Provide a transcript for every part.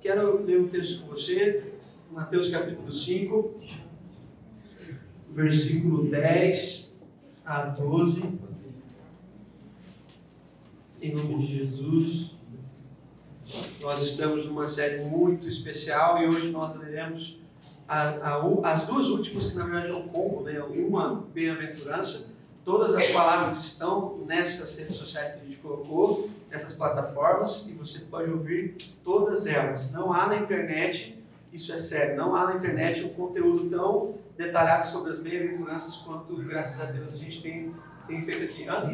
Quero ler um texto com você, Mateus capítulo 5, versículo 10 a 12. Em nome de Jesus. Nós estamos numa série muito especial e hoje nós leremos a, a, as duas últimas, que na verdade é um combo, né? uma bem-aventurança. Todas as palavras estão nessas redes sociais que a gente colocou, nessas plataformas, e você pode ouvir todas elas. Não há na internet, isso é sério, não há na internet um conteúdo tão detalhado sobre as bem-aventuranças quanto, graças a Deus, a gente tem, tem feito aqui. Hã?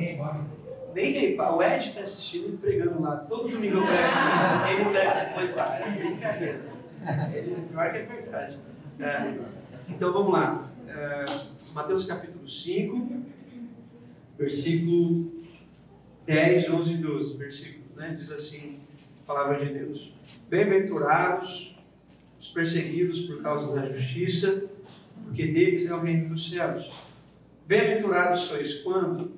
Nem o Ed está assistindo e pregando lá. Todo domingo eu prego. Ele prega depois lá. É brincadeira. Ele, pior que é verdade. É, então vamos lá. É, Mateus capítulo 5, versículo 10, 11 e 12. Versículo, né? Diz assim a palavra de Deus: Bem-aventurados os perseguidos por causa da justiça, porque deles é o reino dos céus. Bem-aventurados sois quando,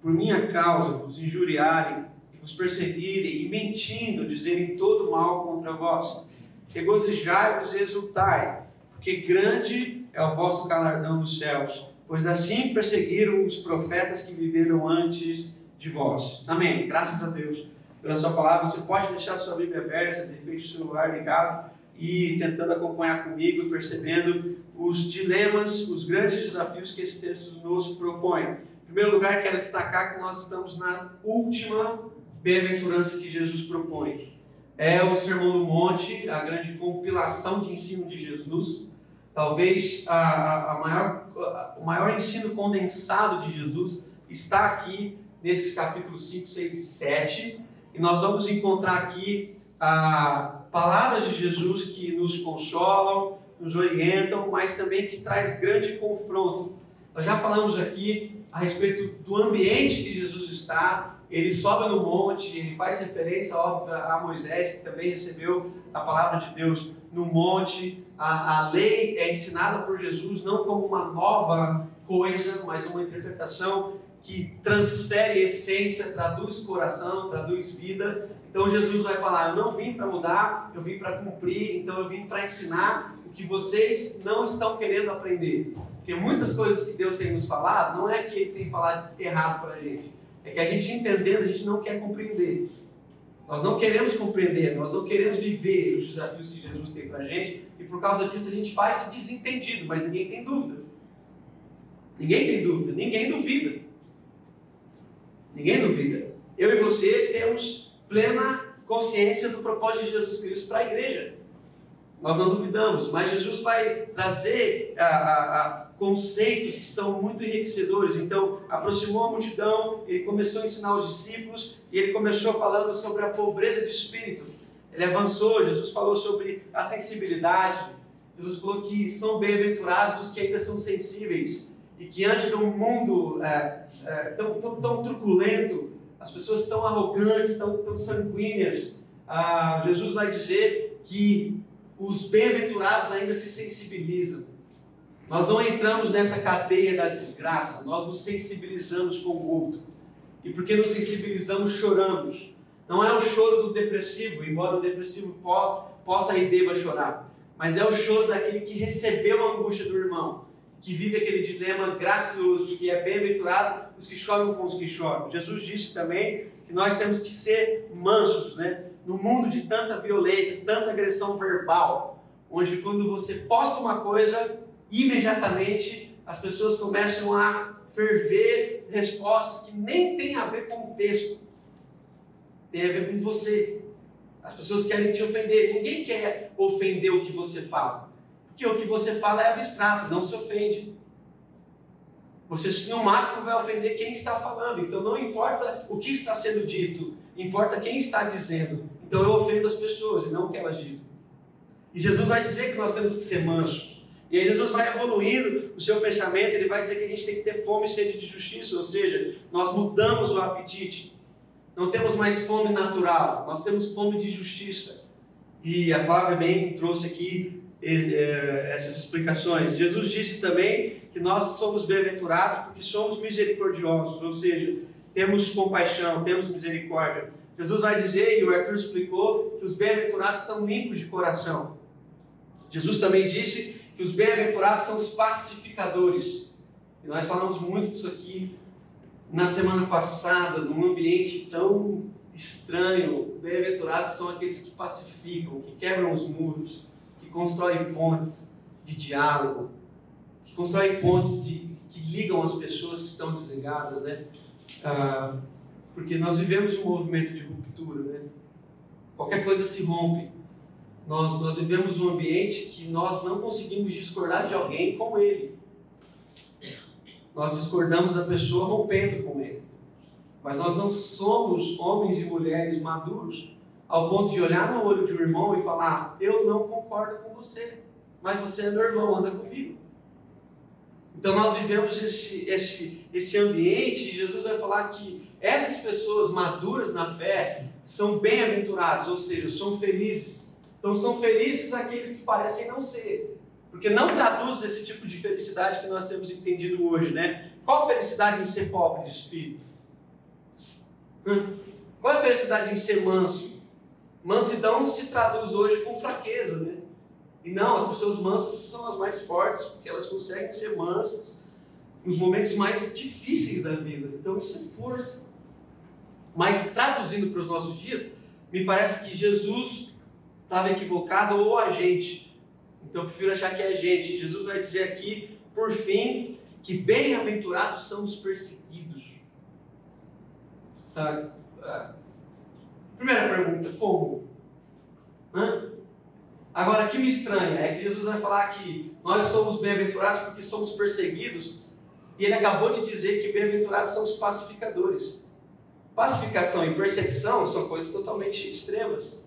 por minha causa, vos injuriarem, vos perseguirem, e mentindo, dizerem todo mal contra vós. Regozijai-vos e exultai, porque grande é o vosso galardão nos céus, pois assim perseguiram os profetas que viveram antes de vós. Amém. Graças a Deus pela sua palavra. Você pode deixar sua Bíblia aberta, de repente o celular ligado e tentando acompanhar comigo, percebendo os dilemas, os grandes desafios que esse texto nos propõe. Em primeiro lugar, quero destacar que nós estamos na última bem-aventurança que Jesus propõe. É o Sermão do Monte, a grande compilação de ensino de Jesus Talvez a, a maior, a, o maior ensino condensado de Jesus está aqui nesses capítulos 5, 6 e 7. E nós vamos encontrar aqui a, palavras de Jesus que nos consolam, nos orientam, mas também que traz grande confronto. Nós já falamos aqui a respeito do ambiente que Jesus está. Ele sobe no monte, ele faz referência, óbvio, a Moisés, que também recebeu a palavra de Deus no monte a, a lei é ensinada por Jesus não como uma nova coisa, mas uma interpretação que transfere essência, traduz coração, traduz vida. Então Jesus vai falar: Eu não vim para mudar, eu vim para cumprir, então eu vim para ensinar o que vocês não estão querendo aprender. Porque muitas coisas que Deus tem nos falado, não é que Ele tem falado errado para a gente, é que a gente entendendo, a gente não quer compreender. Nós não queremos compreender, nós não queremos viver os desafios que Jesus tem para a gente, e por causa disso a gente faz desentendido, mas ninguém tem dúvida. Ninguém tem dúvida, ninguém duvida. Ninguém duvida. Eu e você temos plena consciência do propósito de Jesus Cristo para a igreja. Nós não duvidamos, mas Jesus vai trazer a, a, a conceitos que são muito enriquecedores. Então, aproximou a multidão, ele começou a ensinar os discípulos e ele começou falando sobre a pobreza de espírito. Ele avançou, Jesus falou sobre a sensibilidade. Jesus falou que são bem-aventurados os que ainda são sensíveis e que antes de um mundo é, é, tão, tão, tão, truculento, as pessoas tão arrogantes, tão, tão sanguíneas, ah, Jesus vai dizer que os bem-aventurados ainda se sensibilizam. Nós não entramos nessa cadeia da desgraça, nós nos sensibilizamos com o outro. E porque nos sensibilizamos, choramos. Não é o choro do depressivo, embora o depressivo possa e deva chorar, mas é o choro daquele que recebeu a angústia do irmão, que vive aquele dilema gracioso de que é bem-aventurado os que choram com os que choram. Jesus disse também que nós temos que ser mansos, né? No mundo de tanta violência, tanta agressão verbal, onde quando você posta uma coisa, imediatamente as pessoas começam a ferver respostas que nem têm a ver com o texto, tem a ver com você. As pessoas querem te ofender. Ninguém quer ofender o que você fala. Porque o que você fala é abstrato, não se ofende. Você, no máximo, vai ofender quem está falando. Então, não importa o que está sendo dito, importa quem está dizendo. Então eu ofendo as pessoas e não o que elas dizem. E Jesus vai dizer que nós temos que ser mansos. E aí Jesus vai evoluindo o seu pensamento, ele vai dizer que a gente tem que ter fome e sede de justiça, ou seja, nós mudamos o apetite. Não temos mais fome natural, nós temos fome de justiça. E a Flávia bem trouxe aqui essas explicações. Jesus disse também que nós somos bem-aventurados porque somos misericordiosos, ou seja, temos compaixão, temos misericórdia. Jesus vai dizer, e o Arthur explicou, que os bem-aventurados são limpos de coração. Jesus também disse que os bem-aventurados são os pacificadores. E nós falamos muito disso aqui na semana passada, num ambiente tão estranho. Bem-aventurados são aqueles que pacificam, que quebram os muros, constroem pontes de diálogo, que constroem pontes de, que ligam as pessoas que estão desligadas, né? Ah, porque nós vivemos um movimento de ruptura, né? Qualquer coisa se rompe. Nós, nós vivemos um ambiente que nós não conseguimos discordar de alguém com ele. Nós discordamos da pessoa rompendo com ele. Mas nós não somos homens e mulheres maduros ao ponto de olhar no olho de um irmão e falar: Eu não concordo com você, mas você é meu irmão, anda comigo. Então nós vivemos esse, esse, esse ambiente e Jesus vai falar que essas pessoas maduras na fé são bem-aventurados, ou seja, são felizes. Então são felizes aqueles que parecem não ser. Porque não traduz esse tipo de felicidade que nós temos entendido hoje, né? Qual felicidade em ser pobre de espírito? Hum? Qual a felicidade em ser manso? Mansidão se traduz hoje com fraqueza, né? E não, as pessoas mansas são as mais fortes, porque elas conseguem ser mansas nos momentos mais difíceis da vida. Então isso é força. Mas traduzindo para os nossos dias, me parece que Jesus estava equivocado ou a gente. Então eu prefiro achar que é a gente. Jesus vai dizer aqui, por fim, que bem-aventurados são os perseguidos. Ah, ah. Primeira pergunta, como? Hã? Agora, o que me estranha é que Jesus vai falar que nós somos bem-aventurados porque somos perseguidos, e ele acabou de dizer que bem-aventurados são os pacificadores. Pacificação e perseguição são coisas totalmente extremas.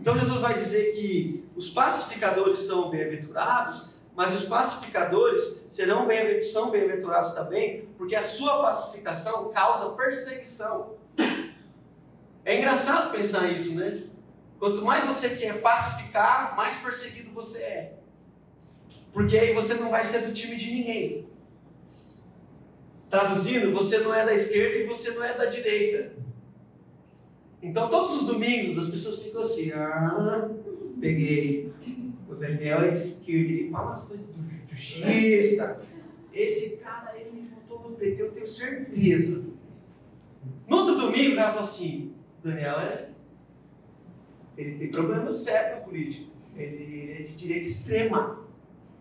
Então Jesus vai dizer que os pacificadores são bem-aventurados, mas os pacificadores serão bem são bem-aventurados também, porque a sua pacificação causa perseguição. É engraçado pensar isso, né? Quanto mais você quer pacificar, mais perseguido você é. Porque aí você não vai ser do time de ninguém. Traduzindo, você não é da esquerda e você não é da direita. Então, todos os domingos, as pessoas ficam assim: ah, peguei. O Daniel é de esquerda, ele fala as coisas do justiça. Esse cara, ele votou no PT, eu tenho certeza. No outro domingo, o cara fala assim: Daniel é ele tem problemas sérios na política. Ele é de direita extrema.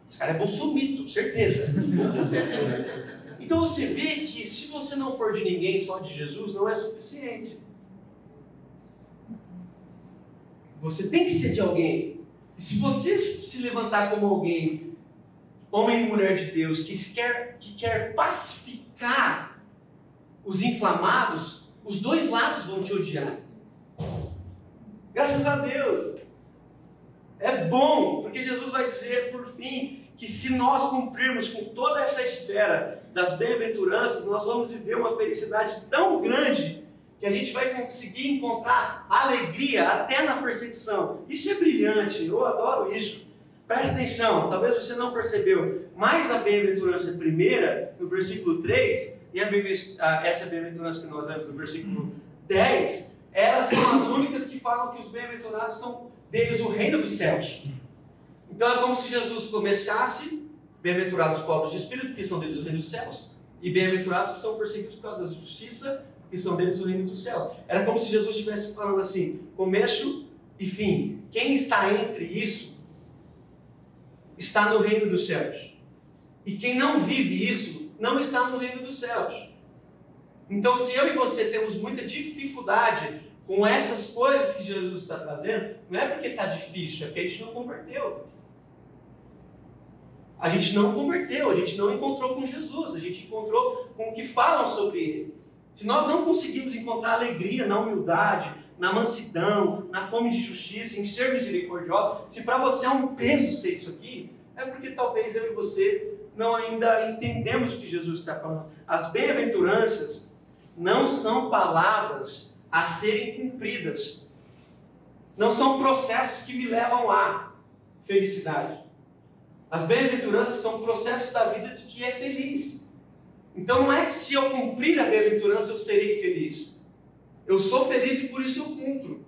Esse cara é bolsomito, certeza. então você vê que se você não for de ninguém, só de Jesus, não é suficiente. Você tem que ser de alguém. E se você se levantar como alguém, homem e mulher de Deus, que quer, que quer pacificar os inflamados, os dois lados vão te odiar. Graças a Deus. É bom, porque Jesus vai dizer, por fim, que se nós cumprirmos com toda essa esfera das bem-aventuranças, nós vamos viver uma felicidade tão grande que a gente vai conseguir encontrar alegria até na perseguição. Isso é brilhante, eu adoro isso. Preste atenção, talvez você não percebeu, mas a bem-aventurança primeira, no versículo 3, e a, essa bem-aventurança que nós lemos no versículo 10, elas são as únicas que falam que os bem-aventurados são deles o reino dos céus. Então é como se Jesus começasse, bem-aventurados os pobres de espírito, porque são deles o reino dos céus, e bem-aventurados que são perseguidos por causa da justiça, que são deles o reino dos céus. Era como se Jesus estivesse falando assim: começo e fim. Quem está entre isso está no reino dos céus. E quem não vive isso não está no reino dos céus. Então, se eu e você temos muita dificuldade com essas coisas que Jesus está trazendo, não é porque está difícil, é porque a gente não converteu. A gente não converteu, a gente não encontrou com Jesus, a gente encontrou com o que falam sobre Ele. Se nós não conseguimos encontrar alegria na humildade, na mansidão, na fome de justiça, em ser misericordiosa, se para você é um peso ser isso aqui, é porque talvez eu e você não ainda entendemos o que Jesus está falando. As bem-aventuranças não são palavras a serem cumpridas. Não são processos que me levam à felicidade. As bem-aventuranças são processos da vida de que é feliz. Então não é que se eu cumprir a bem-aventurança eu serei feliz. Eu sou feliz e por isso eu cumpro.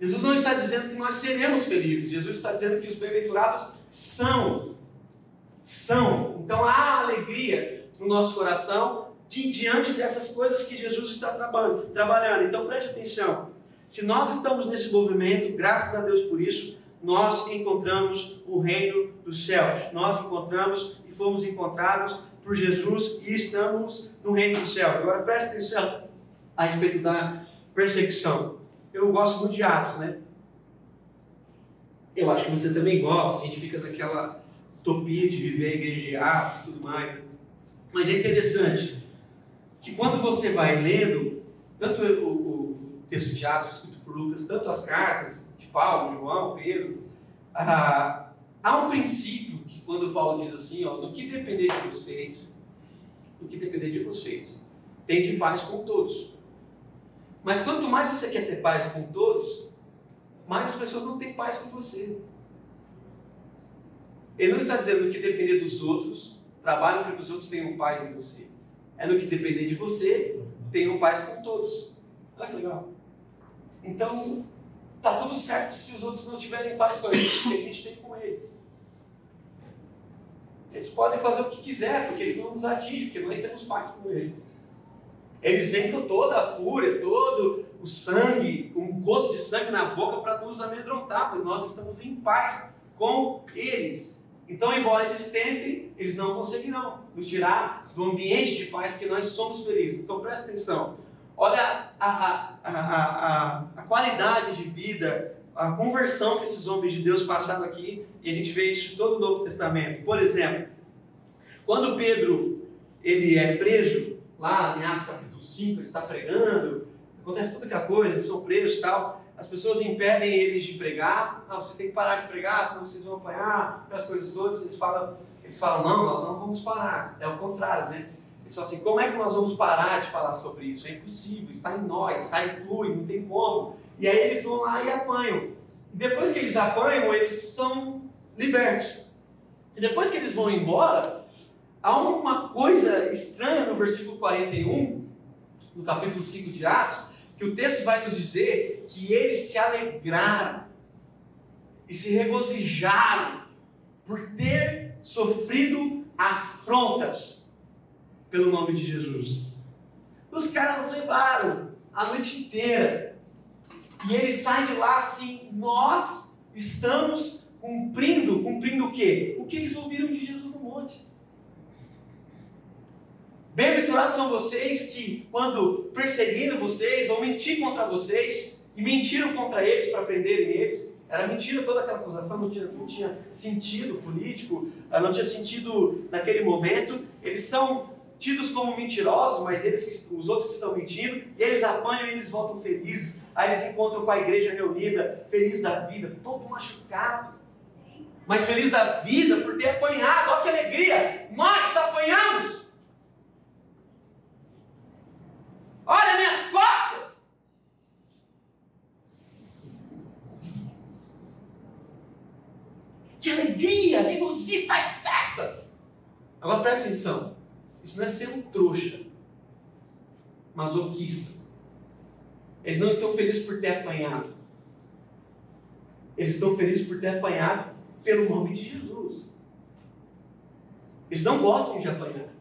Jesus não está dizendo que nós seremos felizes. Jesus está dizendo que os bem-aventurados são. São. Então há alegria no nosso coração de, diante dessas coisas que Jesus está trabalhando. Então preste atenção. Se nós estamos nesse movimento, graças a Deus por isso, nós encontramos o reino dos céus. Nós encontramos e fomos encontrados por Jesus e estamos no reino dos céus. Agora preste atenção a respeito da perseguição. Eu gosto muito de Atos, né? Eu acho que você também gosta, a gente fica naquela utopia de viver a igreja de Atos e tudo mais. Mas é interessante que quando você vai lendo, tanto o, o texto de Atos escrito por Lucas, tanto as cartas de Paulo, João, Pedro, ah, há um princípio que quando Paulo diz assim, ó, no que depender de vocês, no que depender de vocês, tem de paz com todos. Mas quanto mais você quer ter paz com todos, mais as pessoas não têm paz com você. Ele não está dizendo que depender dos outros, trabalhe para que os outros tenham paz em você. É no que depender de você, tenham paz com todos. Olha que legal. Então, tá tudo certo se os outros não tiverem paz com a gente, porque a gente tem com eles. Eles podem fazer o que quiser, porque eles não nos atingem, porque nós temos paz com eles. Eles vêm com toda a fúria, todo o sangue, um gosto de sangue na boca para nos amedrontar, mas nós estamos em paz com eles. Então, embora eles tentem, eles não conseguirão nos tirar do ambiente de paz, porque nós somos felizes. Então, presta atenção. Olha a, a, a, a, qualidade de vida, a conversão que esses homens de Deus passaram aqui, e a gente vê isso em todo o Novo Testamento. Por exemplo, quando Pedro ele é preso, lá em Atos capítulo 5, ele está pregando, acontece toda aquela coisa, eles são presos e tal, as pessoas impedem eles de pregar, ah, você tem que parar de pregar, senão vocês vão apanhar, aquelas coisas todas, eles falam, eles falam, não, nós não vamos parar, é o contrário, né? Eles falam assim, como é que nós vamos parar de falar sobre isso? É impossível, está em nós, sai, flui, não tem como. E aí eles vão lá e apanham. E depois que eles apanham, eles são libertos. E depois que eles vão embora, há uma coisa estranha no versículo 41, no capítulo 5 de Atos, que o texto vai nos dizer que eles se alegraram e se regozijaram por ter sofrido afrontas pelo nome de Jesus. Os caras levaram a noite inteira. E eles saem de lá assim, nós estamos cumprindo, cumprindo o quê? O que eles ouviram de Jesus no monte. Bem-aventurados são vocês que, quando perseguiram vocês, vão mentir contra vocês, e mentiram contra eles para prenderem eles. Era mentira toda aquela acusação, não tinha, não tinha sentido político, não tinha sentido naquele momento. Eles são tidos como mentirosos, mas eles, os outros que estão mentindo, e eles apanham e eles voltam felizes. Aí eles encontram com a igreja reunida, feliz da vida, todo machucado, mas feliz da vida por ter apanhado. Olha que alegria! Nós apanhamos! Olha minhas costas! Que alegria! Limusine faz festa! Agora presta atenção. Isso não é ser um trouxa, masoquista. Eles não estão felizes por ter apanhado. Eles estão felizes por ter apanhado pelo nome de Jesus. Eles não gostam de apanhar.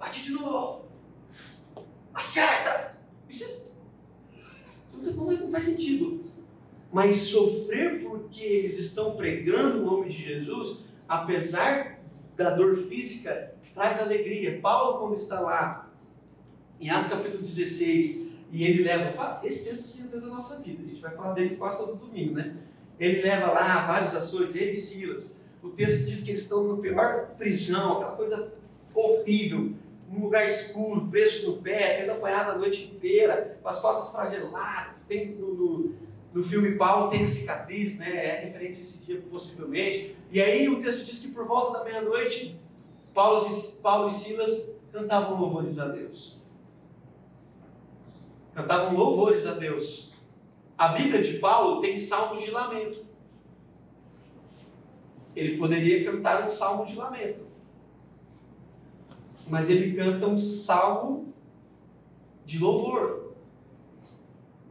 Bate de novo. Acerta. Isso, é... isso não faz sentido. Mas sofrer porque eles estão pregando o nome de Jesus, apesar da dor física, traz alegria. Paulo, quando está lá, em Atos capítulo 16, e ele leva, esse texto assim é Deus da nossa vida, a gente vai falar dele quase todo domingo, né? Ele leva lá vários ações, ele e Silas. O texto diz que eles estão na pior prisão, aquela coisa horrível, num lugar escuro, presos no pé, tendo apanhado a noite inteira, com as costas flageladas. Tem no, no, no filme Paulo tem a cicatriz, né? É referente a esse dia, possivelmente. E aí o texto diz que por volta da meia-noite, Paulo, Paulo e Silas cantavam louvores a Deus. Cantavam louvores a Deus. A Bíblia de Paulo tem salmos de lamento. Ele poderia cantar um salmo de lamento mas ele canta um salmo de louvor.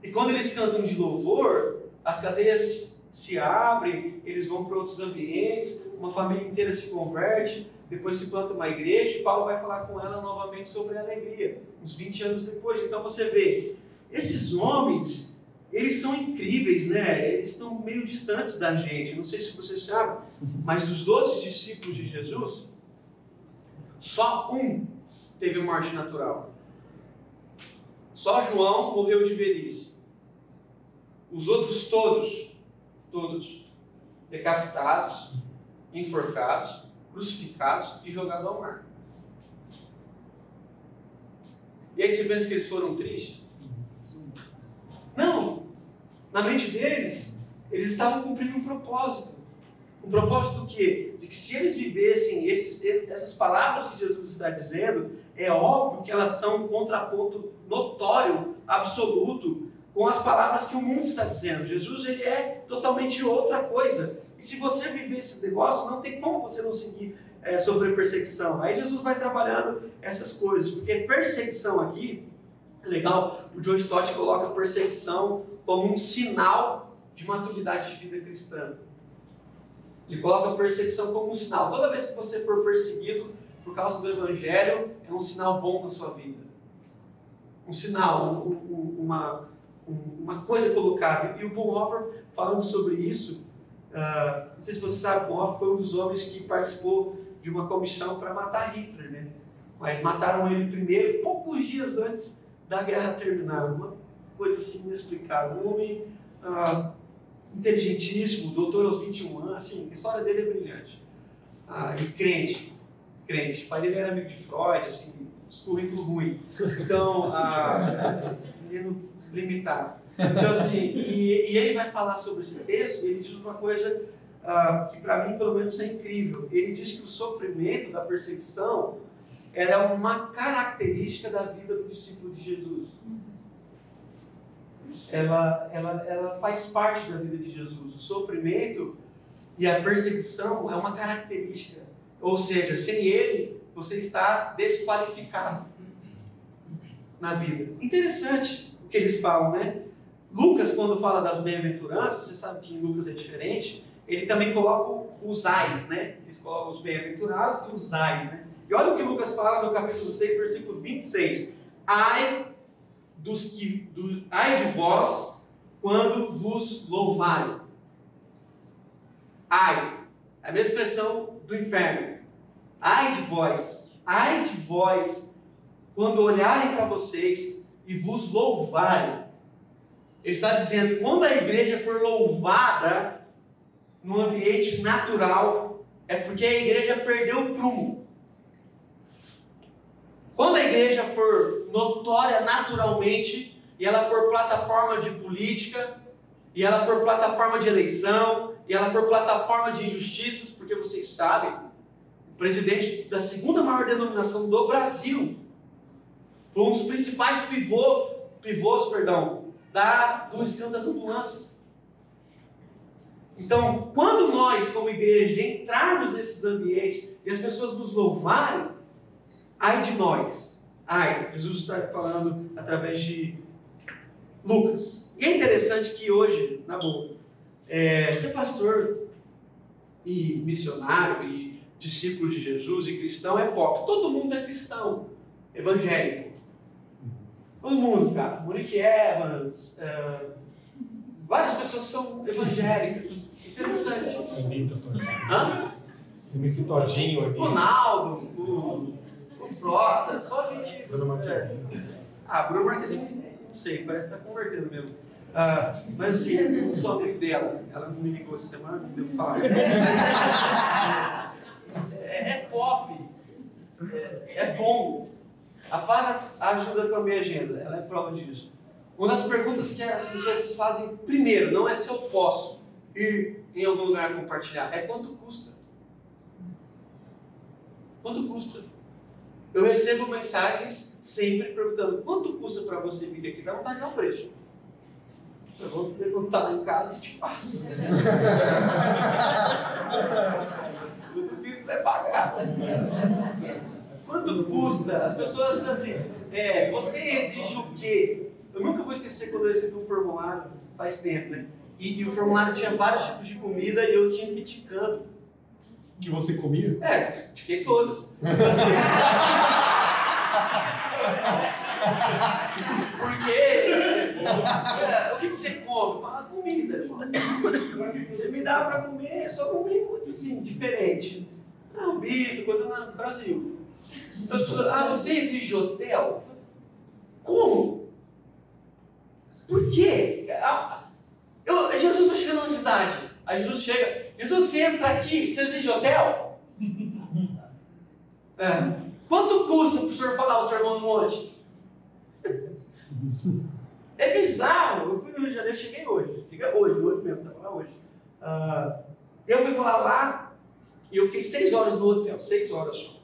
E quando eles cantam de louvor, as cadeias se abrem, eles vão para outros ambientes, uma família inteira se converte, depois se planta uma igreja e Paulo vai falar com ela novamente sobre a alegria, uns 20 anos depois. Então você vê, esses homens, eles são incríveis, né? Eles estão meio distantes da gente. Não sei se você sabe, mas dos 12 discípulos de Jesus, só um teve morte natural. Só João morreu de velhice. Os outros todos, todos, decapitados, enforcados, crucificados e jogados ao mar. E aí você pensa que eles foram tristes? Não! Na mente deles, eles estavam cumprindo um propósito. Um propósito do quê? De que se eles vivessem esses, essas palavras que Jesus está dizendo, é óbvio que elas são um contraponto notório, absoluto, com as palavras que o mundo está dizendo. Jesus ele é totalmente outra coisa. E se você viver esse negócio, não tem como você não seguir é, sofrer perseguição. Aí Jesus vai trabalhando essas coisas, porque perseguição aqui, é legal, o John Stott coloca perseguição como um sinal de maturidade de vida cristã. Ele coloca perseguição como um sinal. Toda vez que você for perseguido por causa do Evangelho, é um sinal bom na sua vida. Um sinal, um, um, uma, uma coisa colocada. E o Bonhoeffer, falando sobre isso, uh, não sei se você sabe, Bonhoeffer foi um dos homens que participou de uma comissão para matar Hitler, né? Mas mataram ele primeiro, poucos dias antes da guerra terminar. Uma coisa assim inexplicável. Um homem uh, inteligentíssimo, doutor aos 21 anos, assim, a história dele é brilhante. Ah, e crente, crente. O pai dele era amigo de Freud, assim, currículo ruim. Então, ah, menino limitado. Então, assim, e, e, ele vai falar sobre esse texto, ele diz uma coisa ah, que para mim, pelo menos, é incrível. Ele diz que o sofrimento da perseguição é uma característica da vida do discípulo de Jesus ela, ela, ela faz parte da vida de Jesus. O sofrimento e a perseguição é uma característica. Ou seja, sem ele, você está desqualificado na vida. Interessante que eles falam, né? Lucas, quando fala das bem-aventuranças, você sabe que em Lucas é diferente, ele também coloca os ais, né? Eles colocam os bem-aventurados e os ais, né? E olha o que Lucas fala no capítulo 6, versículo 26. Ai dos que do, ai de vós quando vos louvarem. Ai, é a mesma expressão do inferno. Ai de vós, ai de vós quando olharem para vocês e vos louvarem. Ele está dizendo, quando a igreja for louvada no ambiente natural, é porque a igreja perdeu o prumo. Quando a igreja for notória naturalmente, e ela for plataforma de política, e ela for plataforma de eleição, e ela for plataforma de injustiças, porque vocês sabem, o presidente da segunda maior denominação do Brasil foi um dos principais pivô, pivôs perdão, da, do escândalo das ambulâncias. Então, quando nós, como igreja, entrarmos nesses ambientes e as pessoas nos louvarem, Ai de nós. Ai, Jesus está falando através de Lucas. E é interessante que hoje, na boa, é, ser pastor e missionário e discípulo de Jesus e cristão é pop. Todo mundo é cristão, evangélico. Todo mundo, cara. Monique Evans, é, várias pessoas são evangélicas. Interessante. Hã? MC Todinho aqui. Ronaldo, o Frota, só gente. Bruno Marquezine. Ah, Bruno Marquezine, não sei, parece que está convertendo mesmo. Ah, mas assim, eu sou amigo dela. Ela me ligou essa semana, deu fala. É, é, pop. É, é, bom. A Flávia ajuda com a minha agenda, ela é prova disso. Uma das perguntas que as pessoas fazem primeiro, não é se eu posso ir em algum lugar compartilhar, é quanto custa. Quanto custa? Eu recebo mensagens sempre perguntando quanto custa para você vir aqui, dá vontade de dar um preço. Eu vou perguntar lá em casa e te passo. Duvido que vai pagar. Quanto custa? As pessoas assim, é, você exige o quê? Eu nunca vou esquecer quando eu recebi um formulário, faz tempo, né? E, e o formulário tinha vários tipos de comida e eu tinha que ticando. Que você comia? É, tiquei todas. Assim, Porque o que, você come? Fala comida. Você me dá para comer, só comer muito assim, diferente. Não, bife, coisa no Brasil. Então as pessoas, ah, você exige hotel? Como? Por quê? Ah, eu, Jesus vai chegando numa cidade. Aí Jesus chega, Jesus, você entra aqui, você exige hotel? É. Quanto custa para o senhor falar o sermão no monte? É bizarro. Eu fui no Rio de Janeiro, cheguei hoje. Fica hoje, hoje mesmo, estava lá hoje. Uh, eu fui falar lá e eu fiquei seis horas no hotel, seis horas só.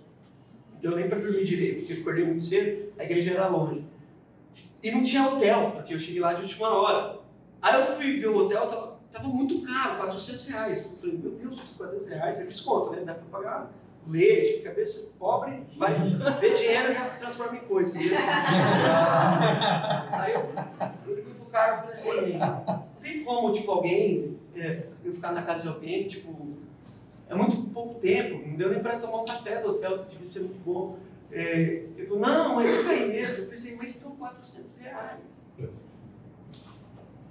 Não deu nem para dormir direito, porque eu acordei muito cedo, a igreja era longe. E não tinha hotel, porque eu cheguei lá de última hora. Aí eu fui ver o hotel, tava, tava muito caro, 400 reais. Eu falei, meu Deus, 400 reais, eu fiz conta, né? Dá para pagar leite, cabeça pobre, vai ver dinheiro já transforma em coisa. Aí eu, eu liguei pro cara e falei assim, tem como, tipo, alguém, é, eu ficar na casa de alguém, tipo, é muito pouco tempo, não deu nem para tomar um café do hotel, que devia ser muito bom. É, ele falou, não, mas fica aí mesmo. Eu pensei, mas são 400 reais.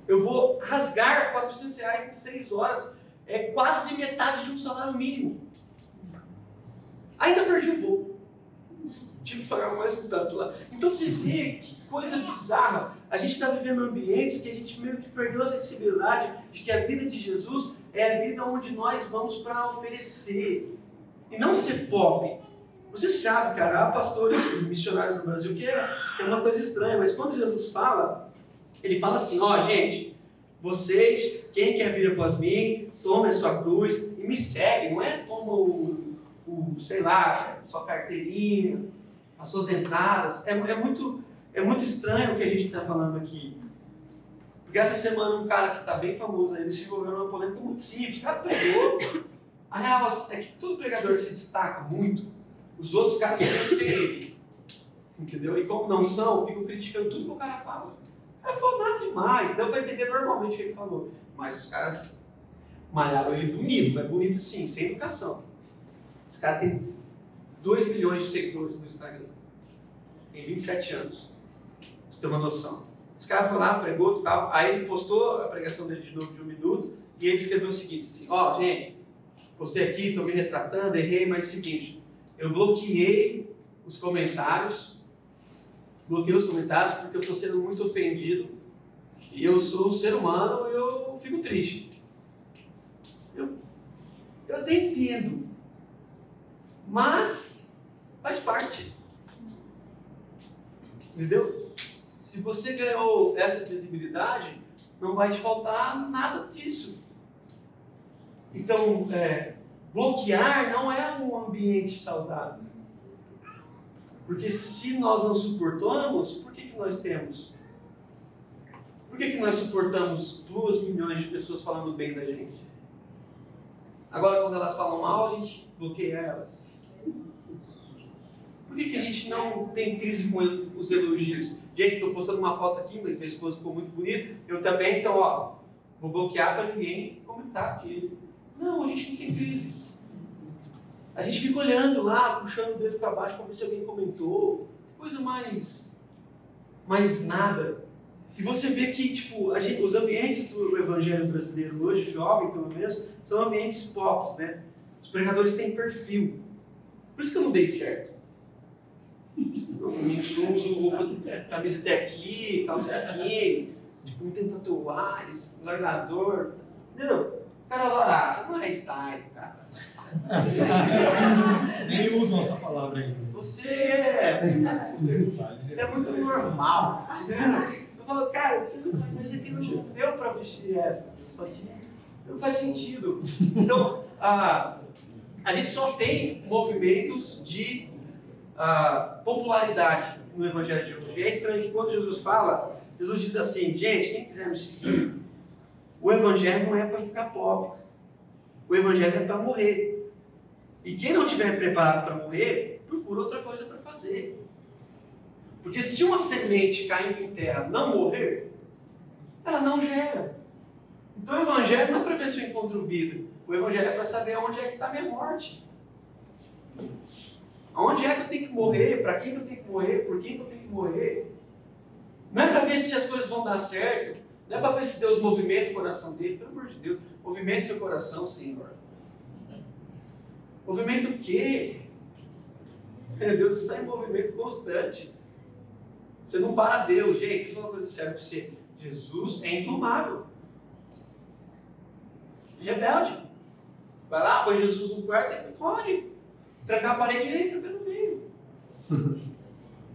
Eu vou rasgar 400 reais em 6 horas. É quase metade de um salário mínimo. Ainda perdi o voo. Tive que pagar mais um tanto lá. Então você vê que coisa bizarra. A gente está vivendo ambientes que a gente meio que perdeu a sensibilidade de que a vida de Jesus é a vida onde nós vamos para oferecer. E não ser pop. Você sabe, cara, há pastores missionários no Brasil que é, é uma coisa estranha, mas quando Jesus fala, ele fala assim: ó, oh, gente, vocês, quem quer vir após mim, tome a sua cruz e me segue. Não é toma o o, sei lá, sua carteirinha, as suas entradas. É, é, muito, é muito estranho o que a gente está falando aqui. Essa semana um cara que está bem famoso ele se envolveu numa polêmica muito simples. O cara pregou. A real é que todo pregador que se destaca muito, os outros caras querem ser ele. Entendeu? E como não são, ficam criticando tudo que o cara fala. O cara falou nada demais, deu para entender normalmente o que ele falou. Mas os caras malharam ele bonito, mas bonito sim, sem educação. Esse cara tem 2 milhões de seguidores no Instagram. Tem 27 anos. Pra você ter uma noção. Esse cara foi lá, pregou e tal. Aí ele postou a pregação dele de novo de um minuto. E ele escreveu o seguinte: assim, ó, oh, gente, postei aqui, estou me retratando, errei, mas é o seguinte, eu bloqueei os comentários. Bloqueei os comentários porque eu estou sendo muito ofendido. E eu sou um ser humano e eu fico triste. Eu, eu até entendo mas faz parte. Entendeu? Se você ganhou essa visibilidade, não vai te faltar nada disso. Então, é, bloquear não é um ambiente saudável. Porque se nós não suportamos, por que, que nós temos? Por que, que nós suportamos duas milhões de pessoas falando bem da gente? Agora, quando elas falam mal, a gente bloqueia elas. Por que, que a gente não tem crise com os elogios? Gente, estou postando uma foto aqui, mas minha esposa ficou muito bonita. Eu também, então, ó, vou bloquear para ninguém comentar aqui. Não, a gente não tem crise. A gente fica olhando lá, puxando o dedo para baixo para ver se alguém comentou. Coisa mais. mais nada. E você vê que, tipo, gente, os ambientes do evangelho brasileiro hoje, jovem pelo menos, são ambientes pop, né? Os pregadores têm perfil. Por isso que eu não dei certo. Eu uso roupa, camisa até aqui, calça skinny, tipo, não tem tatuagens, largador. Entendeu? O cara ah, você não é style, cara. Nem usam essa palavra ainda. você é. Você é muito normal. Eu falo, cara, não deu para vestir essa. Só tinha. Não faz sentido. Então, a, a gente só tem movimentos de a, popularidade no Evangelho de hoje. E é estranho que quando Jesus fala, Jesus diz assim: gente, quem quiser me seguir, o Evangelho não é para ficar pobre. O Evangelho é para morrer. E quem não estiver preparado para morrer, procura outra coisa para fazer. Porque se uma semente caindo em terra não morrer, ela não gera. Então o Evangelho não é para ver se eu encontro vida. O Evangelho é para saber onde é que está a minha morte. Onde é que eu tenho que morrer? Para quem que eu tenho que morrer? Por quem que eu tenho que morrer? Não é para ver se as coisas vão dar certo. Não é para ver se Deus movimenta o coração dele. Pelo amor de Deus, movimente seu coração, Senhor. Movimento o quê? Deus está em movimento constante. Você não para Deus. Gente, deixa eu falar uma coisa séria para você. Jesus é indomável. Rebelde. Vai lá, põe Jesus no quarto e fode. Trancar a parede e entra pelo meio.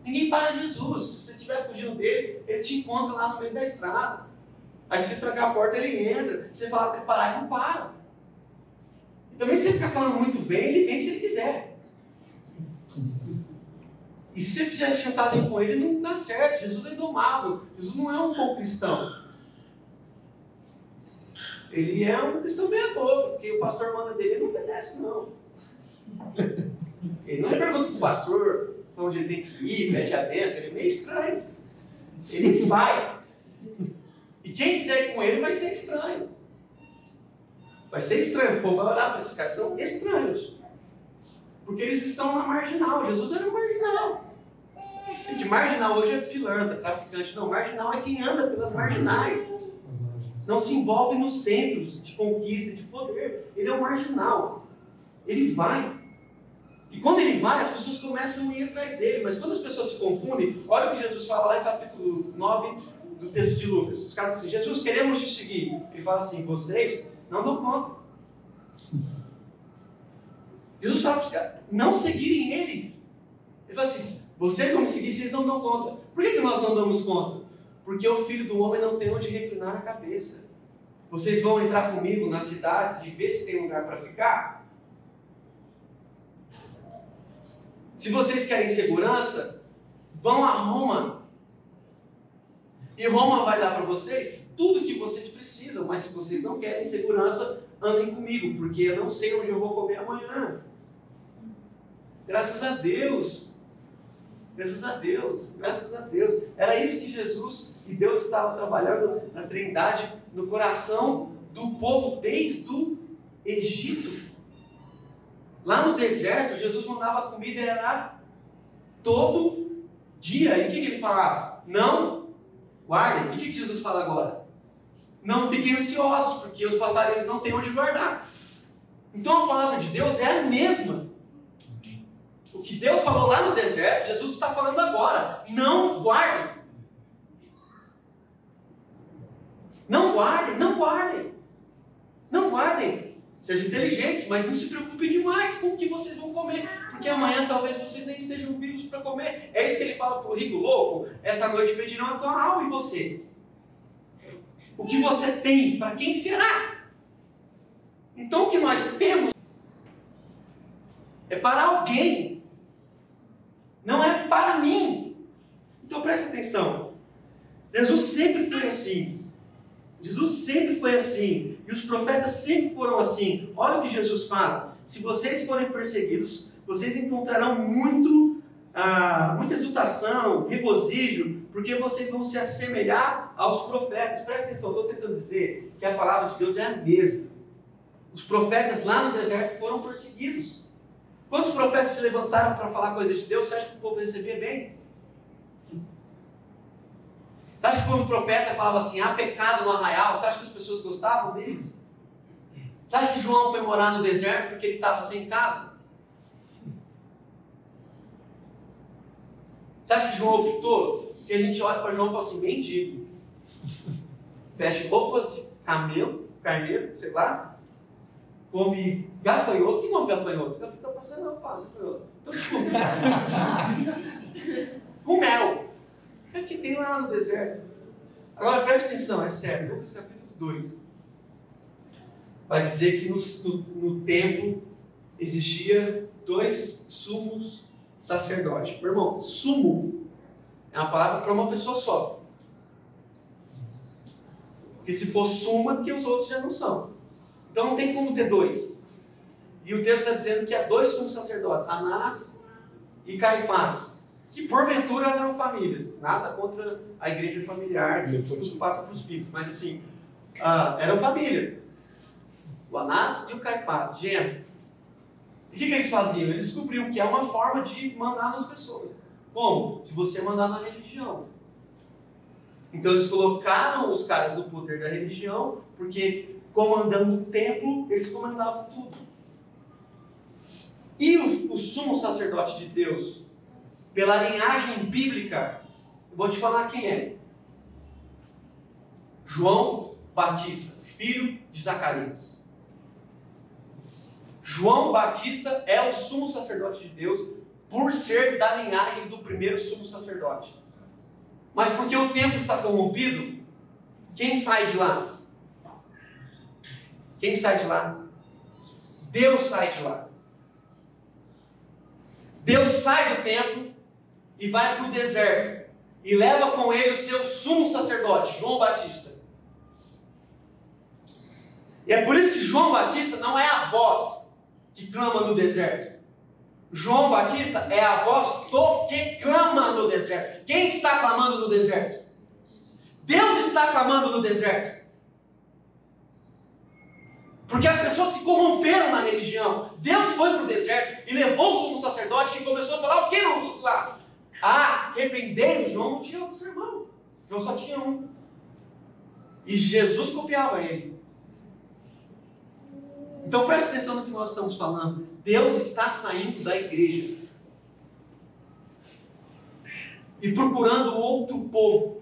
Ninguém para Jesus. Se você estiver fugindo dele, ele te encontra lá no meio da estrada. Aí se você trancar a porta, ele entra. Se você falar para ele parar, ele não para. Também se você ficar falando muito bem, ele vem se ele quiser. E se você fizer chantagem com ele, não dá certo. Jesus é indomável. Jesus não é um bom cristão. Ele é um cristão meia boca, porque o pastor manda dele, ele não obedece, não. Ele não pergunta para o pastor onde ele tem que ir, pede a bênção, ele é meio estranho. Ele vai. E quem quiser ir com ele vai ser estranho. Vai ser estranho. O povo vai olhar para esses caras, são estranhos. Porque eles estão na marginal. Jesus era marginal. E que marginal hoje é pilantra, traficante. Não, marginal é quem anda pelas marginais. Não se envolve nos centros de conquista de poder. Ele é um marginal. Ele vai. E quando ele vai, as pessoas começam a ir atrás dele. Mas quando as pessoas se confundem, olha o que Jesus fala lá em capítulo 9 do texto de Lucas. Os caras dizem assim: Jesus, queremos te seguir. Ele fala assim: vocês não dão conta. Jesus fala para os caras não seguirem eles. Ele fala assim: vocês vão me seguir, vocês não dão conta. Por que, que nós não damos conta? Porque o filho do homem não tem onde reclinar a cabeça. Vocês vão entrar comigo nas cidades e ver se tem lugar para ficar? Se vocês querem segurança, vão a Roma. E Roma vai dar para vocês tudo que vocês precisam, mas se vocês não querem segurança, andem comigo, porque eu não sei onde eu vou comer amanhã. Graças a Deus. Graças a Deus, graças a Deus. Era isso que Jesus e Deus estavam trabalhando na Trindade, no coração do povo desde o Egito. Lá no deserto, Jesus mandava comida era todo dia. E o que, ele falava? Não guardem. E o que, que Jesus fala agora? Não fiquem ansiosos, porque os passarinhos não têm onde guardar. Então a palavra de Deus é a mesma. O que Deus falou lá no deserto, Jesus está falando agora. Não guardem. Não guardem, não guardem. Não guardem. Sejam inteligentes, mas não se preocupem demais com o que vocês vão comer, porque amanhã talvez vocês nem estejam vivos para comer. É isso que ele fala para o rico louco. Essa noite pedirão a tua alma e você. O que você tem, para quem será? Então o que nós temos é para alguém, não é para mim. Então preste atenção. Jesus sempre foi assim. Jesus sempre foi assim. E os profetas sempre foram assim. Olha o que Jesus fala. Se vocês forem perseguidos, vocês encontrarão muito, ah, muita exultação, regozijo, porque vocês vão se assemelhar aos profetas. Presta atenção, estou tentando dizer que a palavra de Deus é a mesma. Os profetas lá no deserto foram perseguidos. Quantos profetas se levantaram para falar coisa de Deus? Você acha que o povo recebia bem? Você acha que quando o profeta falava assim, há pecado no arraial, você acha que as pessoas gostavam deles? Você acha que João foi morar no deserto porque ele estava sem casa? Você acha que João optou que a gente olha para João e fala assim, mendigo. Veste roupas de camelo, carneiro, sei lá. come gafanhoto. Quem come gafanhoto? Gafanhoto está passando, não, pá, gafanhoto. Então, tipo, com mel. É que tem lá no deserto. Agora preste atenção, é sério. Lucas capítulo 2. Vai dizer que no, no, no templo existia dois sumos sacerdotes. Meu irmão, sumo é uma palavra para uma pessoa só. Porque se for suma, porque os outros já não são. Então não tem como ter dois. E o texto está dizendo que há dois sumos sacerdotes, Anás e Caifás, que porventura eram famílias. Nada contra a igreja familiar, que tudo passa para os filhos. Mas assim, uh, eram família. O Anás e o Caifás, gêmeos. E o que, que eles faziam? Eles descobriam que é uma forma de mandar nas pessoas. Como? Se você mandar na religião. Então eles colocaram os caras no poder da religião, porque comandando o templo, eles comandavam tudo. E o, o sumo sacerdote de Deus, pela linhagem bíblica, eu vou te falar quem é. João Batista, filho de Zacarias. João Batista é o sumo sacerdote de Deus por ser da linhagem do primeiro sumo sacerdote. Mas porque o tempo está corrompido, quem sai de lá? Quem sai de lá? Deus sai de lá. Deus sai do templo e vai para o deserto e leva com ele o seu sumo sacerdote, João Batista. E é por isso que João Batista não é a voz que clama no deserto. João Batista é a voz do que clama no deserto. Quem está clamando no deserto? Deus está clamando no deserto. Porque as pessoas se corromperam na religião. Deus foi para o deserto e levou o sumo sacerdote e começou a falar o que lá? Ah, arrependei, João tinha outro sermão. João só tinha um. E Jesus copiava ele. Então preste atenção no que nós estamos falando. Deus está saindo da igreja e procurando outro povo.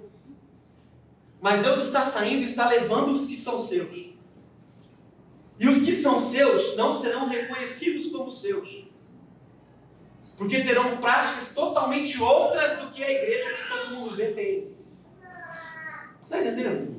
Mas Deus está saindo e está levando os que são seus. E os que são seus não serão reconhecidos como seus. Porque terão práticas totalmente outras do que a igreja que todo mundo vê tem. Está entendendo?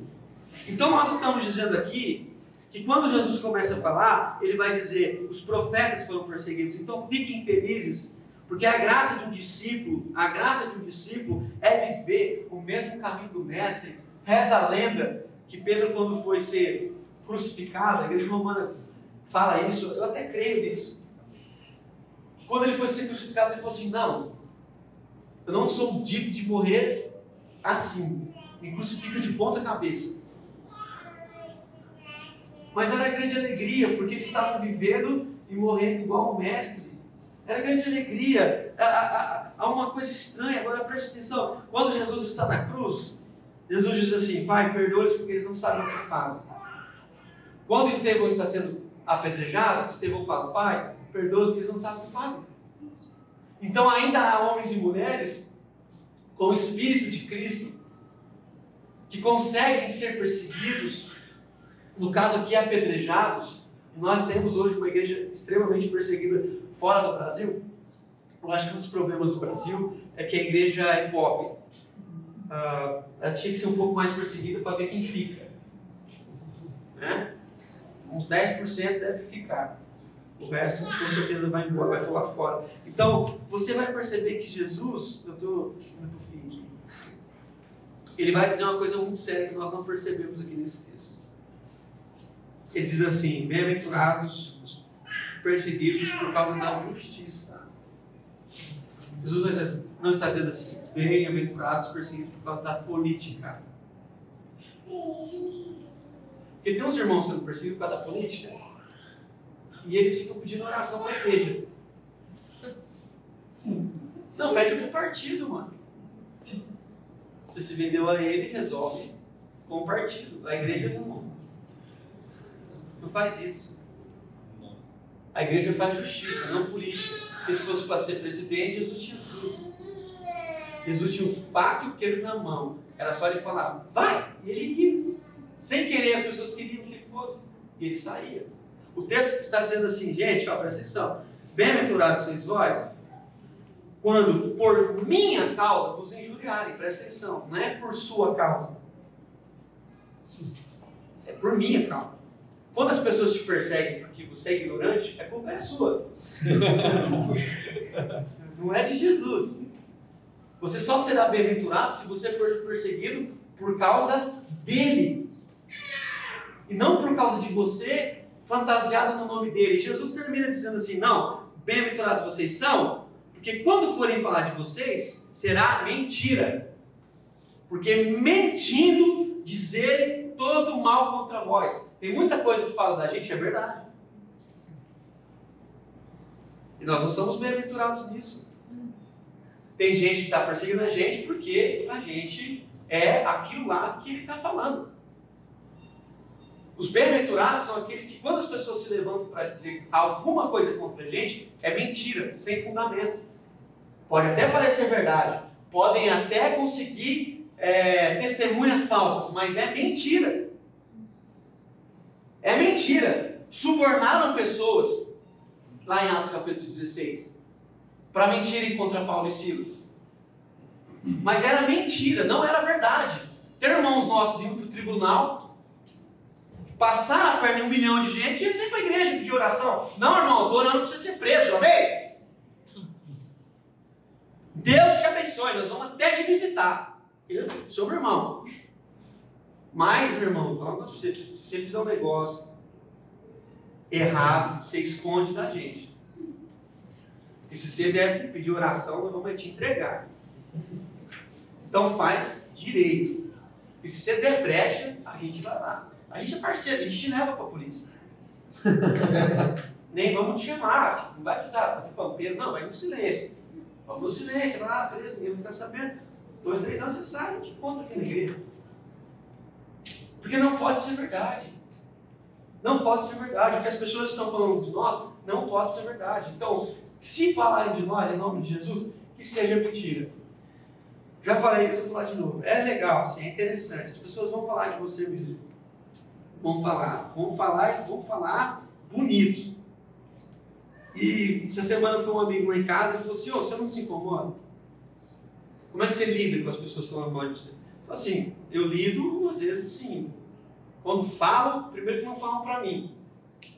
Então nós estamos dizendo aqui que quando Jesus começa a falar, ele vai dizer: os profetas foram perseguidos, então fiquem felizes, porque a graça de um discípulo, a graça de um discípulo é viver o mesmo caminho do mestre. Reza a lenda que Pedro, quando foi ser crucificado, a igreja romana fala isso, eu até creio nisso. Quando ele foi ser crucificado, ele falou assim: Não, eu não sou digno de morrer assim, me crucifica de ponta cabeça. Mas era grande alegria, porque eles estavam vivendo e morrendo igual o mestre. Era grande alegria. Há, uma coisa estranha, agora preste atenção. Quando Jesus está na cruz, Jesus diz assim: Pai, perdoe-os porque eles não sabem o que fazem. Quando Estevão está sendo apedrejado, Estevão fala: Pai, perdoe-os porque eles não sabem o que fazem. Então ainda há homens e mulheres com o Espírito de Cristo que conseguem ser perseguidos no caso aqui, apedrejados, nós temos hoje uma igreja extremamente perseguida fora do Brasil. Eu acho que um dos problemas do Brasil é que a igreja é pop. Uh, ela tinha que ser um pouco mais perseguida para ver quem fica. Né? Uns 10% deve ficar. O resto, com certeza, vai embora, vai pular fora. Então, você vai perceber que Jesus, eu estou indo para o fim aqui, ele vai dizer uma coisa muito séria que nós não percebemos aqui nesse texto ele diz assim: Bem-aventurados os perseguidos por causa da justiça. Jesus não está dizendo assim: Bem-aventurados os perseguidos por causa da política. Porque tem uns irmãos sendo perseguidos por causa da política e eles ficam pedindo oração para a igreja. Não, pede para o partido, mano. Você se vendeu a ele, resolve com o partido. A igreja não. Não faz isso. A igreja faz justiça, não política. Porque se fosse para ser presidente, Jesus tinha sido. Jesus tinha um fato e o queijo na mão. Era só ele falar, vai! E ele ia. Sem querer, as pessoas queriam que ele fosse. E ele saía. O texto está dizendo assim, gente, ó, presta atenção. Bem-aventurados sois vós, quando por minha causa vos injuriarem, presta atenção, não é por sua causa. É por minha causa. Quando as pessoas te perseguem porque você é ignorante, a culpa é sua. não é de Jesus. Você só será bem-aventurado se você for perseguido por causa dele. E não por causa de você, fantasiado no nome dele. Jesus termina dizendo assim: não, bem-aventurados vocês são, porque quando forem falar de vocês, será mentira. Porque mentindo dizerem todo mal contra vós. Tem muita coisa que fala da gente, é verdade. E nós não somos bem-aventurados nisso. Tem gente que está perseguindo a gente porque a gente é aquilo lá que ele está falando. Os bem-aventurados são aqueles que, quando as pessoas se levantam para dizer alguma coisa contra a gente, é mentira, sem fundamento. Pode até parecer verdade, podem até conseguir é, testemunhas falsas, mas é mentira. É mentira. Subornaram pessoas, lá em Atos capítulo 16, para mentirem contra Paulo e Silas. Mas era mentira, não era verdade. Ter irmãos nossos indo para o tribunal, passar a perna em um milhão de gente, e eles vêm para a igreja pedir oração. Não, irmão, estou orando para você ser preso, amém? Deus te abençoe, nós vamos até te visitar. Eu sou meu irmão. Mas, meu irmão, fala para você, se você fizer um negócio errado, você esconde da gente. E se você der pedir oração, nós vamos te entregar. Então faz direito. E se você der brecha, a gente vai lá. A gente é parceiro, a gente te leva para a polícia. Nem vamos te chamar, tipo, não vai precisar fazer pampeiro, não, vai no silêncio. Vamos no silêncio, vai lá, preso, ninguém vai ficar sabendo. Dois, três anos você sai e te encontra aqui na igreja. Porque não pode ser verdade. Não pode ser verdade. O que as pessoas estão falando de nós não pode ser verdade. Então, se falarem de nós em nome de Jesus, que seja mentira. Já falei isso, vou falar de novo. É legal, assim, é interessante. As pessoas vão falar de você mesmo. Vão falar, vão falar e vão falar bonito. E essa semana foi um amigo lá em casa e falou assim: oh, você não se incomoda? Como é que você lida com as pessoas falando mal de você? Assim, eu lido, às vezes, assim, quando falam, primeiro que não falam para mim.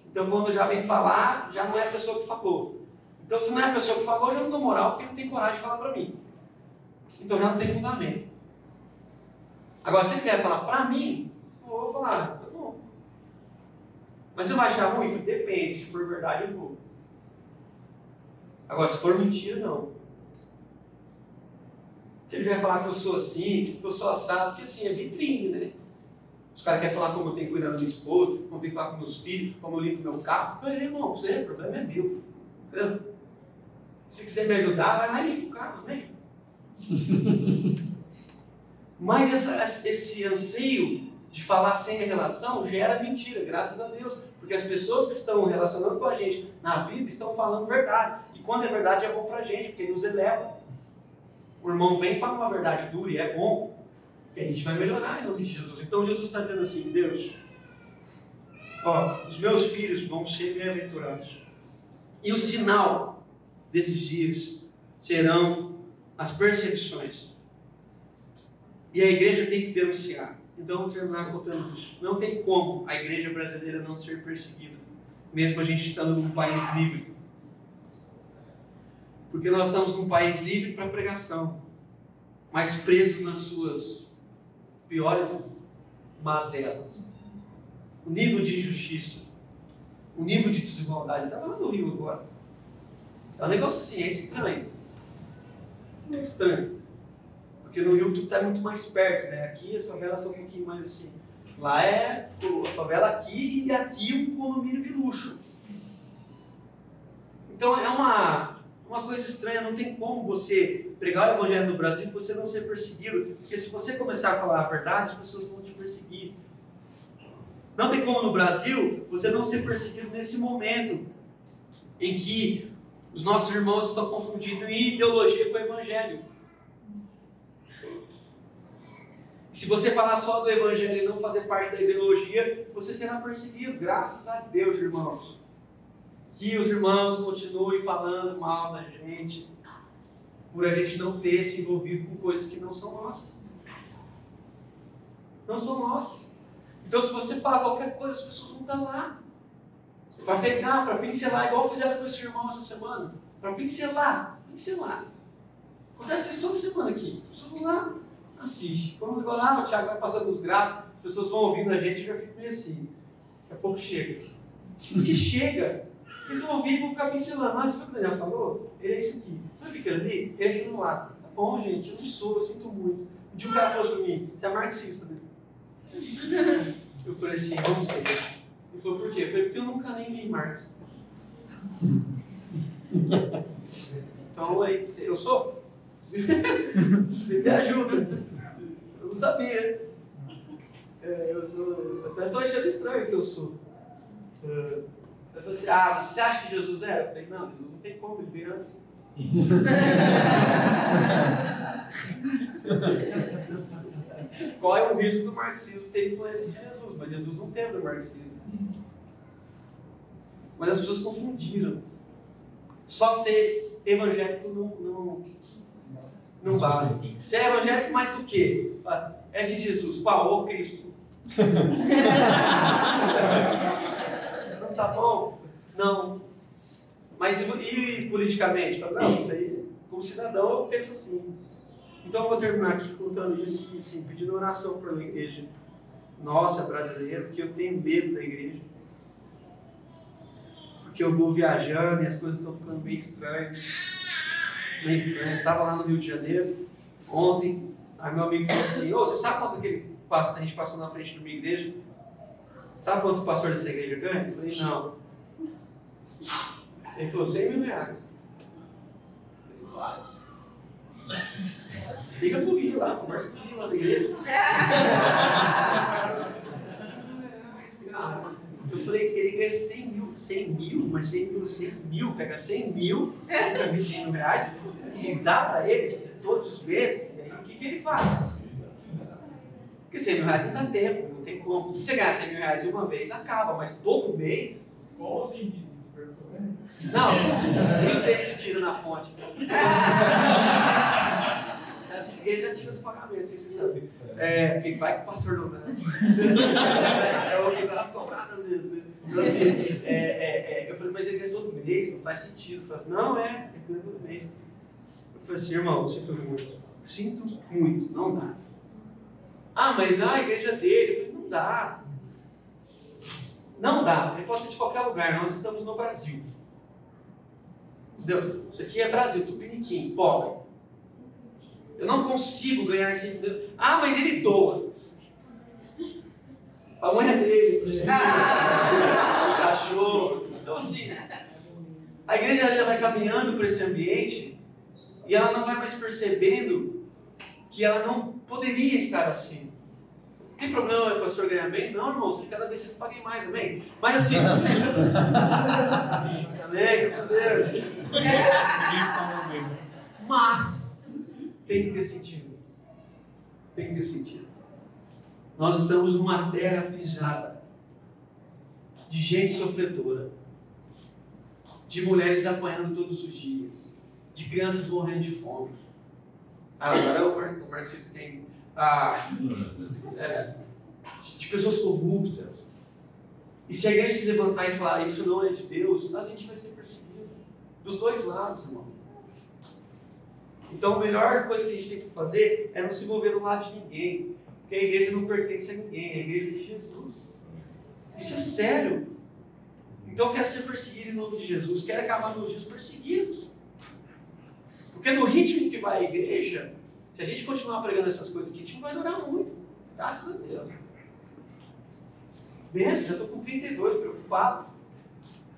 Então, quando já vem falar, já não é a pessoa que falou. Então, se não é a pessoa que falou, eu já não dou moral, porque não tem coragem de falar para mim. Então, já não tem fundamento. Agora, se ele quer falar para mim, eu vou falar. Mas você vai achar ruim? Depende, se for verdade, eu vou. Agora, se for mentira, não. Se ele vier falar que eu sou assim, que eu sou assado, porque assim, é vitrine, né? Os caras querem falar como eu tenho que cuidar da minha esposa, como eu tenho que falar com meus filhos, como eu limpo meu carro. Mas, irmão, você, o problema é meu. Entendeu? Se quiser me ajudar, vai lá e limpa o carro, amém? Mas essa, esse anseio de falar sem relação gera mentira, graças a Deus. Porque as pessoas que estão relacionando com a gente na vida estão falando verdade. E quando é verdade é bom pra gente, porque nos eleva. O irmão vem e fala uma verdade dura e é bom. E a gente vai melhorar em nome de Jesus. Então Jesus está dizendo assim, Deus, ó, os meus filhos vão ser bem-aventurados. E o sinal desses dias serão as perseguições. E a igreja tem que denunciar. Então, terminar contando isso. Não tem como a igreja brasileira não ser perseguida, mesmo a gente estando num país livre. Porque nós estamos num país livre para pregação, mas preso nas suas piores mazelas. O nível de injustiça, o nível de desigualdade. Estava lá no Rio agora. É um negócio assim, é estranho. É estranho. Porque no Rio tudo está muito mais perto, né? Aqui as favelas são um pouquinho mais assim. Lá é a favela aqui e aqui um condomínio de luxo. Então é uma, uma coisa estranha, não tem como você pregar o evangelho no Brasil e você não ser perseguido. Porque se você começar a falar a verdade, as pessoas vão te perseguir. Não tem como no Brasil você não ser perseguido nesse momento em que os nossos irmãos estão confundindo ideologia com evangelho. Se você falar só do evangelho e não fazer parte da ideologia, você será perseguido. Graças a Deus, irmãos. Que os irmãos continuem falando mal da gente, por a gente não ter se envolvido com coisas que não são nossas. Não são nossas. Então, se você falar qualquer coisa, as pessoas vão estar lá. Para pegar, para pincelar, igual fizeram com esse irmão essa semana. Para pincelar, pincelar. Acontece isso toda semana aqui. As pessoas vão lá, assiste. Quando eu lá, o Thiago vai passando os gratos, as pessoas vão ouvindo a gente e já fico meio assim. Daqui a pouco chega. Porque chega, eles vão ouvir e vão ficar pincelando. Ah, você viu o que o Daniel falou? Ele é isso aqui. Sabe o que ali? Ele é aquilo lá. Tá bom, gente, eu não sou, eu sinto muito. Um dia um cara falou pra mim, você é marxista, né? Eu falei assim, não sei. Ele falou, por quê? Eu falei, porque eu nunca nem li Marx. Então, aí, eu sou? Você me ajuda. Eu não sabia. É, eu, eu até estou achando estranho que eu sou. É, eu falei assim, ah, você acha que Jesus era? Eu falei, não, Jesus não tem como, ele veio antes. Qual é o risco do marxismo ter influência de Jesus? Mas Jesus não teve do marxismo. Mas as pessoas confundiram. Só ser evangélico não, não, não basta. Ser evangélico mais do que? É de Jesus. Qual? O Cristo. não tá bom? Não. Mas e, e politicamente? Não, isso aí, como cidadão, eu penso assim. Então eu vou terminar aqui contando isso e assim, pedindo oração pela igreja nossa brasileira, porque eu tenho medo da igreja. Porque eu vou viajando e as coisas estão ficando bem estranhas. Estranhas. Estava lá no Rio de Janeiro ontem, aí meu amigo falou assim, ô, oh, você sabe quanto aquele, a gente passou na frente de uma igreja? Sabe quanto o pastor dessa igreja ganha? Eu falei, não. Ele falou, 100 mil reais. Eu falei, Liga pro Rio lá, conversa com o Rio lá da igreja. Eu falei que ele ganha 100 mil, 100 mil, mas 100 mil, 100 mil, pega 100 mil, vi 100 mil reais, e dá para ele todos os meses, e aí o que, que ele faz? Porque 100 mil reais não dá tempo, não tem como. Se você ganhar 100 mil reais uma vez, acaba, mas todo mês. Qual assim? Não, nem sei se tira na fonte. Ele já tira do pagamento, não sei se você sabe. É, porque vai que o pastor não dá. É o que dá as cobradas vezes. Né? Então, assim, é, é, é, eu falei, mas ele ganha todo mês, não faz sentido. Eu falei, não, é, ele ganha todo mês. Eu falei assim, irmão, sinto muito. Sinto muito, não dá. Ah, mas ah, a igreja dele. Eu falei, não dá. Não dá. Ele pode ser de qualquer lugar, nós estamos no Brasil. Entendeu? Isso aqui é Brasil, tupiniquim, pobre. Eu não consigo ganhar esse. Ah, mas ele doa. A mãe é dele, o cachorro. Então, assim, a igreja já vai caminhando para esse ambiente e ela não vai mais percebendo que ela não poderia estar assim. Tem problema o pastor ganhar bem? Não, irmãos, que cada vez vocês paguem mais, amém? Mas assim. amém, graças a Deus. Mas tem que ter sentido. Tem que ter sentido. Nós estamos numa terra pisada de gente sofredora, de mulheres apanhando todos os dias, de crianças morrendo de fome. Ah, agora o marxista tem ah, é, de pessoas corruptas. E se a igreja se levantar e falar isso não é de Deus, a gente vai ser perseguido. Dos dois lados, irmão. Então a melhor coisa que a gente tem que fazer é não se envolver no lado de ninguém. Porque a igreja não pertence a ninguém, é a igreja de Jesus. Isso é sério. Então quero ser perseguido em nome de Jesus, quero acabar nos dias perseguidos. Porque no ritmo que vai a igreja, se a gente continuar pregando essas coisas aqui, a gente não vai durar muito. Graças a Deus. Benção, já estou com 32, preocupado.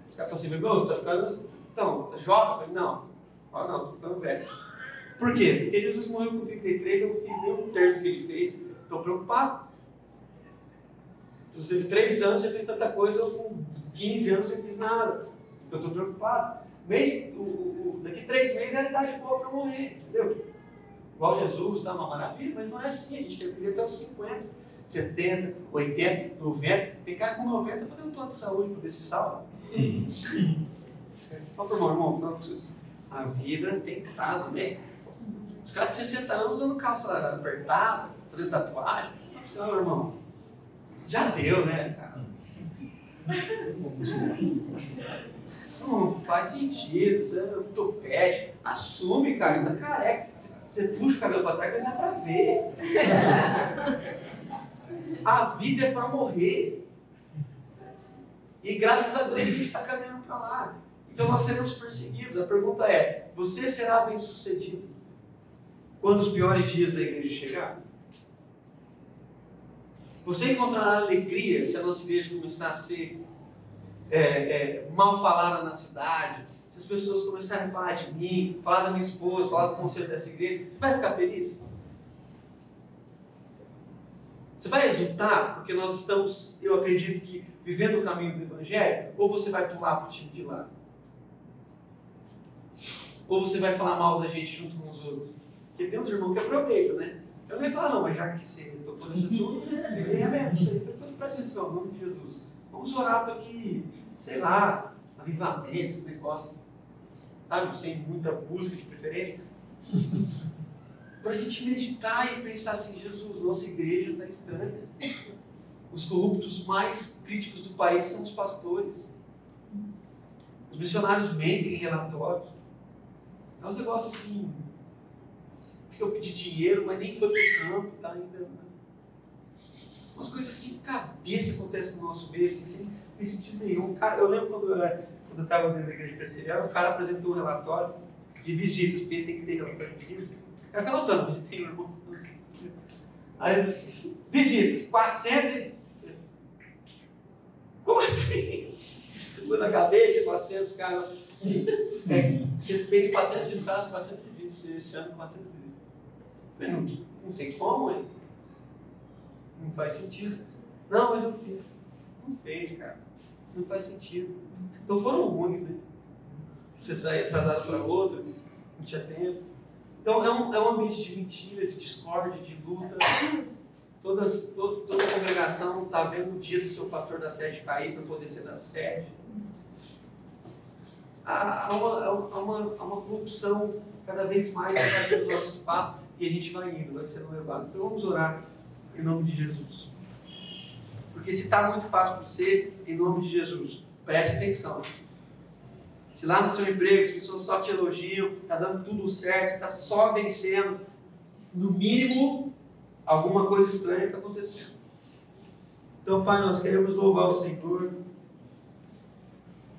Os caras falam assim, meu, você está ficando. Então, tá jovem? Eu falei, não. Fala, não, estou ficando velho. Por quê? Porque Jesus morreu com 33, eu não fiz nem um terço do que ele fez. Estou preocupado. Você teve 3 anos, já fez tanta coisa, eu com 15 anos não fiz nada. Então estou preocupado. Mês, o, o, daqui 3 meses é a idade boa para morrer, entendeu? igual Jesus, tá uma maravilha, mas não é assim, a gente quer viver até os 50, 70, 80, 90. Tem cara com 90 fazendo plano de saúde para ver se salva. Fala pro irmão, irmão, fala pra vocês. A vida tem que estar também. Os caras de 60 anos usando calça apertada, fazendo tatuagem. Não, irmão, já deu, né, cara? Não faz sentido, você é topete. Assume, cara, você tá careca. Você puxa o cabelo pra trás, mas dá pra ver. A vida é pra morrer. E graças a Deus a gente está caminhando para lá. Então nós seremos perseguidos. A pergunta é: você será bem sucedido quando os piores dias da igreja chegar? Você encontrará alegria se a nossa igreja começar a ser é, é, mal falada na cidade, se as pessoas começarem a falar de mim, falar da minha esposa, falar do conselho dessa igreja, você vai ficar feliz? Você vai exultar porque nós estamos, eu acredito que, vivendo o caminho do Evangelho? Ou você vai pular para o time de lá? Ou você vai falar mal da gente junto com os outros? Porque tem uns irmãos que aproveitam, né? Eu nem falo, não, mas já que você tocou nesse assunto, venha mesmo, isso aí, então presta atenção, em nome de Jesus. Vamos orar para que, sei lá, avivamentos, esse negócio, sabe, sem muita busca de preferência. para a gente meditar e pensar assim, Jesus, nossa igreja está estranha. Os corruptos mais críticos do país são os pastores. Os missionários mentem em relatórios. É uns negócios assim, ficam pedindo dinheiro, mas nem foi pro campo, tá ainda. Né? Umas coisas assim, cabeça acontecem no nosso meio, assim, sem, sem sentido nenhum. Cara, eu lembro quando eu, quando eu estava dentro da igreja presbiteriana, o cara apresentou um relatório de visitas, porque tem que ter relatório de visitas. O cara fica anotando, visitei o irmão. Aí, visitas, 400 e... Como assim? Foi na cadeia, tinha 400 caras. Sim. É, você fez 400 visitas, 400 visitas, esse ano 400 visitas. Não, não tem como, hein? Não faz sentido. Não, mas eu fiz. Não fez, cara. Não faz sentido. Então foram ruins, né? Você sair atrasado para outro, não tinha tempo. Então é um, é um ambiente de mentira, de discórdia, de luta. Todas, todo, toda a congregação está vendo o dia do seu pastor da sede cair para poder ser da sede. Há, há, uma, há, uma, há uma corrupção cada vez mais no nosso espaço e a gente vai indo, vai sendo levado. Então vamos orar em nome de Jesus. Porque se está muito fácil para você, em nome de Jesus, preste atenção. Se lá no seu emprego as pessoas só te elogiam, está dando tudo certo, está só vencendo, no mínimo, alguma coisa estranha está acontecendo. Então, Pai, nós queremos louvar o Senhor,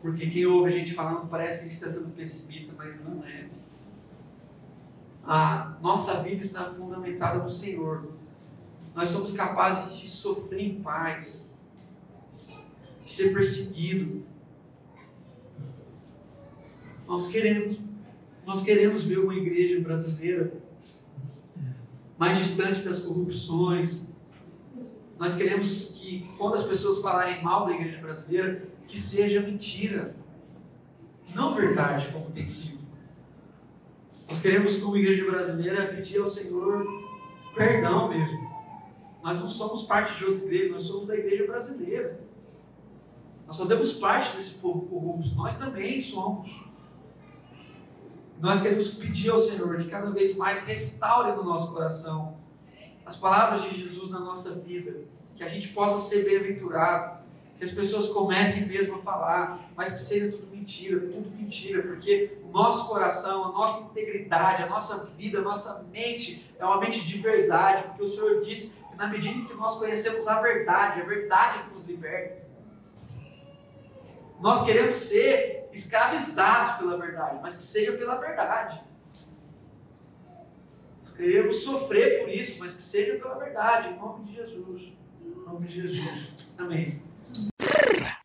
porque quem ouve a gente falando parece que a gente está sendo pessimista, mas não é. A nossa vida está fundamentada no Senhor. Nós somos capazes de sofrer em paz, de ser perseguido, nós queremos. Nós queremos ver uma igreja brasileira mais distante das corrupções. Nós queremos que, quando as pessoas falarem mal da igreja brasileira, que seja mentira, não verdade, como tem sido. Nós queremos, como igreja brasileira, pedir ao Senhor perdão mesmo. Nós não somos parte de outra igreja, nós somos da igreja brasileira. Nós fazemos parte desse povo corrupto, nós também somos. Nós queremos pedir ao Senhor que cada vez mais restaure no nosso coração as palavras de Jesus na nossa vida, que a gente possa ser bem-aventurado, que as pessoas comecem mesmo a falar, mas que seja tudo mentira, tudo mentira, porque o nosso coração, a nossa integridade, a nossa vida, a nossa mente é uma mente de verdade, porque o Senhor disse que na medida em que nós conhecemos a verdade, a verdade que nos liberta. Nós queremos ser escravizados pela verdade, mas que seja pela verdade. Queremos sofrer por isso, mas que seja pela verdade, em nome de Jesus. Em nome de Jesus. Amém.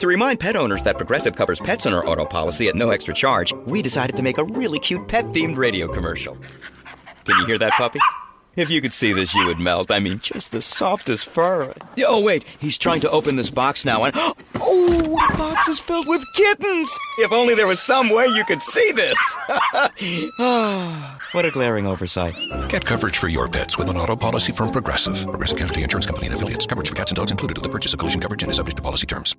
To remind pet owners that Progressive covers pets on our auto policy at no extra charge, we decided to make a really cute pet themed radio commercial. Can you hear that puppy? If you could see this, you would melt. I mean, just the softest fur. Oh, wait, he's trying to open this box now, and oh, the box is filled with kittens. If only there was some way you could see this. What a glaring oversight. Get coverage for your pets with an auto policy from Progressive. Progressive Casualty Insurance Company and Affiliates. Coverage for cats and dogs included with the purchase of collision coverage and is subject to policy terms.